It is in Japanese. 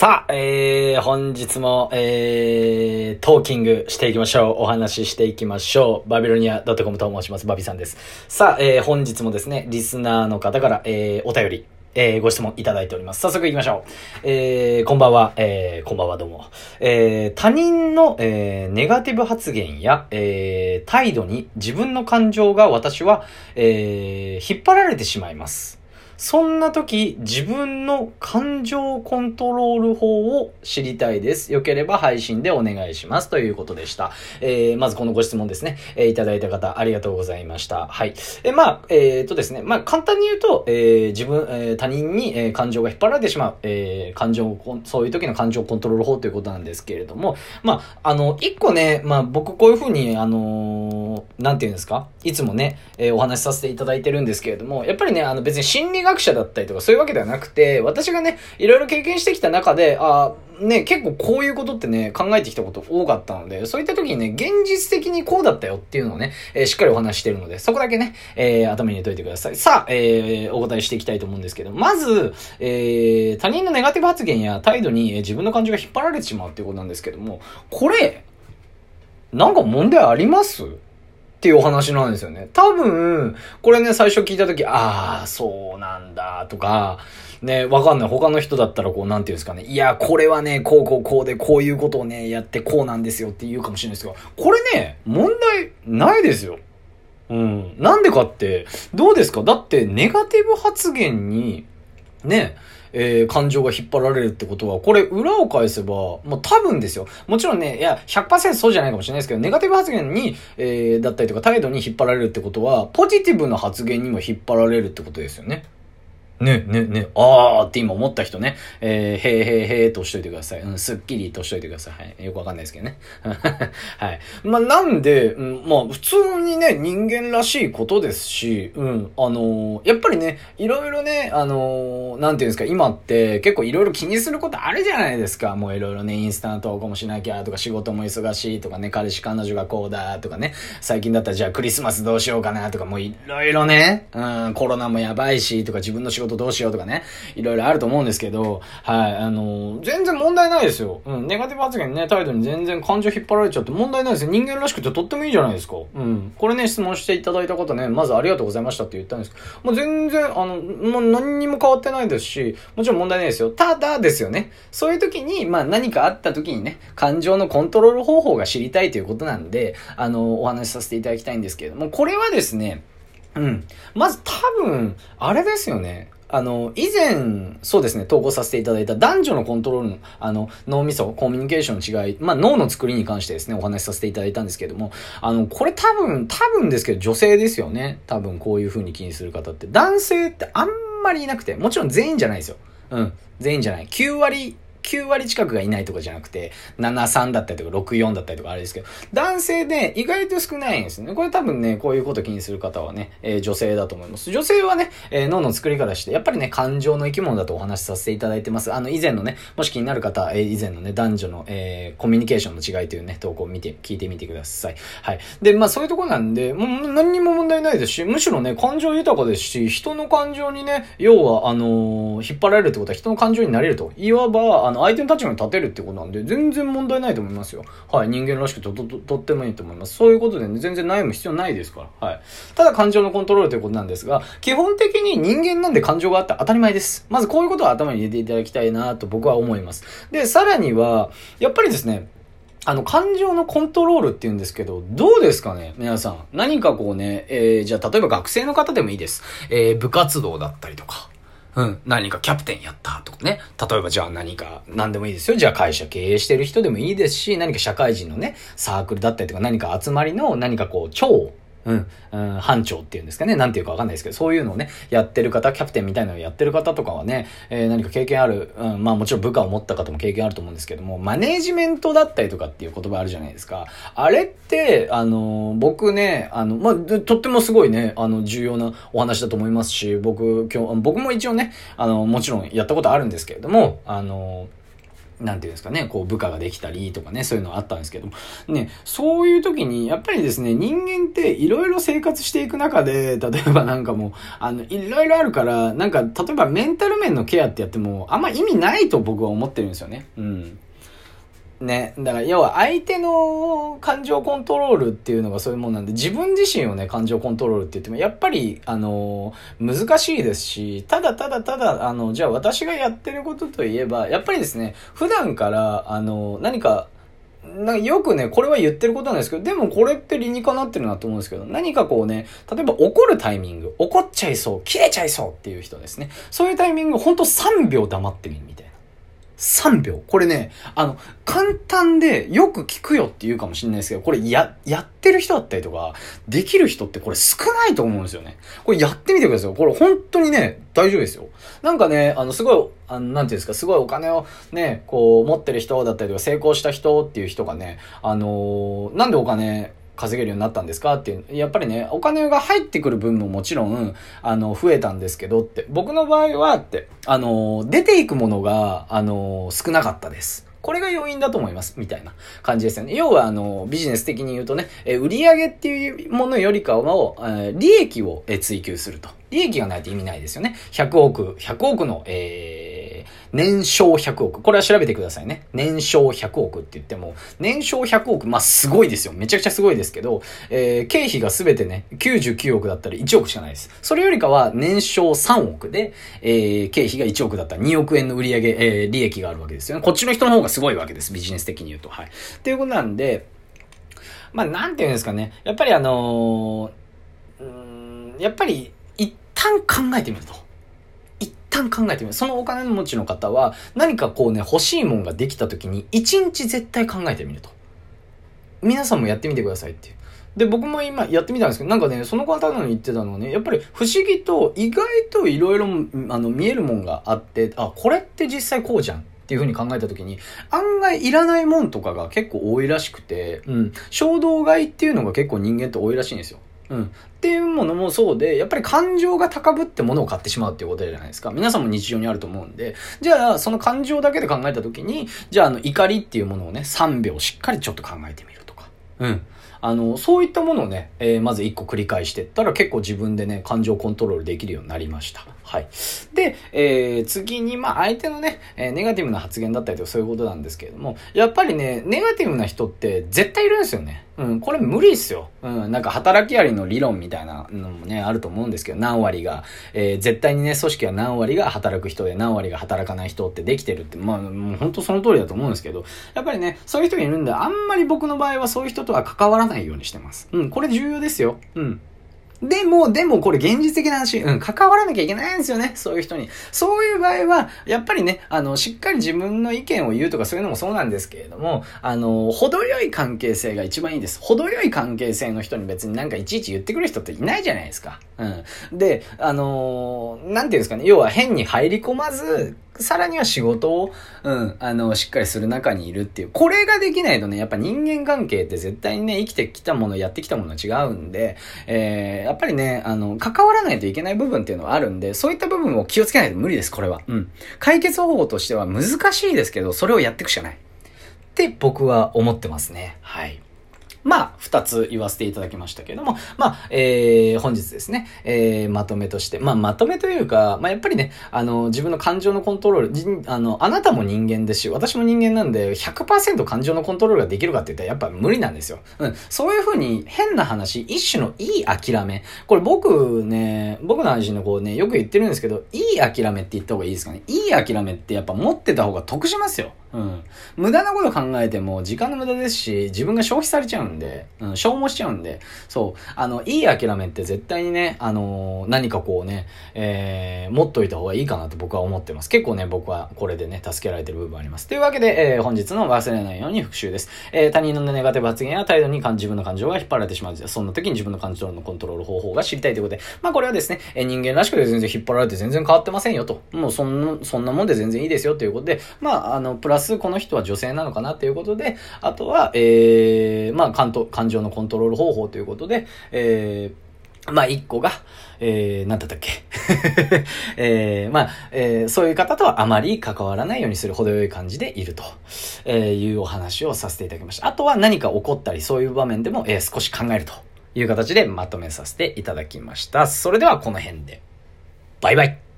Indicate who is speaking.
Speaker 1: さあ、えー、本日も、えー、トーキングしていきましょう。お話ししていきましょう。バビロニア .com と申します。バビさんです。さあ、えー、本日もですね、リスナーの方から、えー、お便り、えー、ご質問いただいております。早速行きましょう。えー、こんばんは、えー、こんばんはどうも。えー、他人の、えー、ネガティブ発言や、えー、態度に自分の感情が私は、えー、引っ張られてしまいます。そんな時、自分の感情コントロール法を知りたいです。よければ配信でお願いします。ということでした。えー、まずこのご質問ですね。えー、いただいた方、ありがとうございました。はい。えー、まあ、えー、とですね。まあ、簡単に言うと、えー、自分、えー、他人に、えー、感情が引っ張られてしまう、えー、感情、そういう時の感情コントロール法ということなんですけれども、まあ、あの、一個ね、まあ、僕こういうふうに、あのー、なんて言うんですか？いつもね、えー、お話しさせていただいてるんですけれども、やっぱりね、あの、別に心理学学者だったりとかそういうわけではなくて、私がね、いろいろ経験してきた中で、あね、結構こういうことってね、考えてきたこと多かったので、そういった時にね、現実的にこうだったよっていうのをね、えー、しっかりお話してるので、そこだけね、えー、頭に入れといてください。さあ、えー、お答えしていきたいと思うんですけど、まず、えー、他人のネガティブ発言や態度に、えー、自分の感情が引っ張られてしまうっていうことなんですけども、これ、なんか問題あります？っていうお話なんですよね。多分、これね、最初聞いたとき、ああ、そうなんだ、とか、ね、わかんない。他の人だったら、こう、なんていうんですかね。いや、これはね、こうこうこうで、こういうことをね、やってこうなんですよって言うかもしれないですけど、これね、問題ないですよ。うん。なんでかって、どうですか？だって、ネガティブ発言に、ね、えー、感情が引っ張られるってことは、これ裏を返せば、もう多分ですよ。もちろんね、いや、100%そうじゃないかもしれないですけど、ネガティブ発言に、えー、だったりとか態度に引っ張られるってことは、ポジティブな発言にも引っ張られるってことですよね。ね、ね、ね、あーって今思った人ね、えー、へーへーへーとしといてください。うん、すっきりとしといてください。はい。よくわかんないですけどね。はい。まあ、なんで、うん、まあ、普通にね、人間らしいことですし、うん、あのー、やっぱりね、いろいろね、あのー、なんていうんですか、今って結構いろいろ気にすることあるじゃないですか。もういろいろね、インスタント投稿もしなきゃとか、仕事も忙しいとかね、彼氏彼女がこうだとかね、最近だったらじゃあクリスマスどうしようかなとか、もういろいろね、うん、コロナもやばいしとか、自分の仕事どうしようとかね、いろいろあると思うんですけど、はい、あの、全然問題ないですよ。うん、ネガティブ発言ね、態度に全然感情引っ張られちゃって問題ないですよ。人間らしくてとってもいいじゃないですか。うん。これね、質問していただいた方ね、まずありがとうございましたって言ったんですけど、もう全然、あの、もう何にも変わってないですし、もちろん問題ないですよ。ただですよね。そういう時に、まあ何かあった時にね、感情のコントロール方法が知りたいということなんで、あの、お話しさせていただきたいんですけれども、これはですね、うん。まず多分、あれですよね。あの、以前、そうですね、投稿させていただいた男女のコントロールの、あの、脳みそ、コミュニケーションの違い、まあ、脳の作りに関してですね、お話しさせていただいたんですけども、あの、これ多分、多分ですけど、女性ですよね。多分、こういう風に気にする方って。男性ってあんまりいなくて、もちろん全員じゃないですよ。うん。全員じゃない。9割9割近くがいないとかじゃなくて、73だったりとか64だったりとかあれですけど、男性で意外と少ないんですね。これ多分ね、こういうこと気にする方はね、えー、女性だと思います。女性はね、えー、脳の作り方して、やっぱりね、感情の生き物だとお話しさせていただいてます。あの、以前のね、もし気になる方、えー、以前のね、男女の、え、コミュニケーションの違いというね、投稿を見て、聞いてみてください。はい。で、まあそういうとこなんで、もう何にも問題ないですし、むしろね、感情豊かですし、人の感情にね、要は、あの、引っ張られるってことは人の感情になれると。いわば、あの、相手の立場に立てるってことなんで、全然問題ないと思いますよ。はい。人間らしくと、と、と、とってもいいと思います。そういうことでね、全然悩む必要ないですから。はい。ただ感情のコントロールということなんですが、基本的に人間なんで感情があって当たり前です。まずこういうことは頭に入れていただきたいなと僕は思います。で、さらには、やっぱりですね、あの、感情のコントロールって言うんですけど、どうですかね皆さん。何かこうね、えー、じゃあ例えば学生の方でもいいです。えー、部活動だったりとか。うん、何かキャプテンやったとかね。例えばじゃあ何か、何でもいいですよ。じゃあ会社経営してる人でもいいですし、何か社会人のね、サークルだったりとか何か集まりの何かこう、超うん、うん、班長っていうんですかね。なんていうかわかんないですけど、そういうのをね、やってる方、キャプテンみたいなのをやってる方とかはね、えー、何か経験ある、うん、まあもちろん部下を持った方も経験あると思うんですけども、マネージメントだったりとかっていう言葉あるじゃないですか。あれって、あの、僕ね、あの、まあ、とってもすごいね、あの、重要なお話だと思いますし、僕、今日、僕も一応ね、あの、もちろんやったことあるんですけれども、あの、なんていうんですかね、こう部下ができたりとかね、そういうのあったんですけども、ね、そういう時に、やっぱりですね、人間っていろいろ生活していく中で、例えばなんかもう、あの、いろいろあるから、なんか、例えばメンタル面のケアってやっても、あんま意味ないと僕は思ってるんですよね。うん。ね。だから、要は相手の感情コントロールっていうのがそういうもんなんで、自分自身をね、感情コントロールって言っても、やっぱり、あの、難しいですし、ただただただ、あの、じゃあ私がやってることといえば、やっぱりですね、普段から、あの、何か、なんかよくね、これは言ってることなんですけど、でもこれって理にかなってるなと思うんですけど、何かこうね、例えば怒るタイミング、怒っちゃいそう、切れちゃいそうっていう人ですね。そういうタイミング、ほんと3秒黙ってみるみたいな。3秒。これね、あの、簡単でよく聞くよって言うかもしれないですけど、これや、やってる人だったりとか、できる人ってこれ少ないと思うんですよね。これやってみてください。これ本当にね、大丈夫ですよ。なんかね、あの、すごい、あの、なんていうんですか、すごいお金をね、こう、持ってる人だったりとか、成功した人っていう人がね、あのー、なんでお金、稼げるようになったんですか？っていう。やっぱりね、お金が入ってくる分ももちろん、あの、増えたんですけどって。僕の場合はって、あの、出ていくものが、あの、少なかったです。これが要因だと思います。みたいな感じですよね。要は、あの、ビジネス的に言うとね、え売上っていうものよりかは、え利益を追求すると。利益がないと意味ないですよね。100億、100億の、えー年商100億。これは調べてくださいね。年商100億って言っても、年商100億、まあ、すごいですよ。めちゃくちゃすごいですけど、えー、経費がすべてね、99億だったら1億しかないです。それよりかは、年商3億で、えー、経費が1億だったら2億円の売上えー、利益があるわけですよね。こっちの人の方がすごいわけです。ビジネス的に言うと。はい。っていうことなんで、まあ、なんていうんですかね。やっぱりあのー、うん、やっぱり、一旦考えてみると。旦考えてみる。そのお金持ちの方は、何かこうね、欲しいもんができた時に、一日絶対考えてみると。皆さんもやってみてくださいっていう。で、僕も今やってみたんですけど、なんかね、その方の言ってたのはね、やっぱり不思議と意外といろいろ、あの、見えるもんがあって、あ、これって実際こうじゃん。っていうふうに考えたときに、案外いらないもんとかが結構多いらしくて、うん、衝動買いっていうのが結構人間って多いらしいんですよ。うん。っていうものもそうで、やっぱり感情が高ぶってものを買ってしまうっていうことじゃないですか。皆さんも日常にあると思うんで、じゃあ、その感情だけで考えたときに、じゃあ、あの、怒りっていうものをね、3秒しっかりちょっと考えてみるとか。うん。あの、そういったものをね、えー、まず1個繰り返してったら結構自分でね、感情コントロールできるようになりました。はい。で、えー、次に、まあ、相手のね、えー、ネガティブな発言だったりとかそういうことなんですけれども、やっぱりね、ネガティブな人って絶対いるんですよね。うん、これ無理っすよ。うん、なんか働きありの理論みたいなのもね、あると思うんですけど、何割が、えー、絶対にね、組織は何割が働く人で何割が働かない人ってできてるって、まあ、もう本当その通りだと思うんですけど、やっぱりね、そういう人がいるんで、あんまり僕の場合はそういう人とは関わらないようにしてます。うん、これ重要ですよ。うん。でも、でもこれ現実的な話、うん、関わらなきゃいけないんですよね。そういう人に。そういう場合は、やっぱりね、あの、しっかり自分の意見を言うとかそういうのもそうなんですけれども、あの、程よい関係性が一番いいです。程よい関係性の人に別になんかいちいち言ってくる人っていないじゃないですか。うん。で、あのなんていうんですかね、要は変に入り込まず、さらには仕事を、うん、あの、しっかりする中にいるっていう。これができないとね、やっぱ人間関係って絶対にね、生きてきたもの、やってきたもの違うんで、えー、やっぱりね、あの、関わらないといけない部分っていうのはあるんで、そういった部分を気をつけないと無理です、これは。うん。解決方法としては難しいですけど、それをやっていくしかない。って僕は思ってますね。はい。まあ、二つ言わせていただきましたけれども、まあ、えー、本日ですね、えー、まとめとして、まあ、まとめというか、まあ、やっぱりね、あの、自分の感情のコントロール、あの、あなたも人間ですし、私も人間なんで、100%感情のコントロールができるかって言ったら、やっぱ無理なんですよ。うん。そういうふうに、変な話、一種のいい諦め。これ僕ね、僕の話のこうね、よく言ってるんですけど、いい諦めって言った方がいいですかね。いい諦めってやっぱ持ってた方が得しますよ。うん。無駄なこと考えても時間の無駄ですし、自分が消費されちゃうんで、うん、消耗しちゃうんで、そう、あの、いい諦めって絶対にね、あのー、何かこうね、えー、持っといた方がいいかなと僕は思ってます。結構ね、僕はこれでね、助けられてる部分あります。というわけで、えー、本日の忘れないように復習です。えー、他人のネガティブ発言や態度に自分の感情が引っ張られてしまう。そんな時に自分の感情のコントロール方法が知りたいということで、まあこれはですね、えー、人間らしくて全然引っ張られて全然変わってませんよと。もうそんな、そんなもんで全然いいですよということで、まあ、あの、プラスこの人は女性なのかなということで、あとは、えー、まあ、感感情のコントロール方法ということで、えーまあ、一個が、えー、なんだったっけ？えー、まあ、えー、そういう方とはあまり関わらないようにする程よい感じでいると、えいうお話をさせていただきました。あとは何か起こったり、そういう場面でも、えー、少し考えるという形でまとめさせていただきました。それではこの辺で。バイバイ。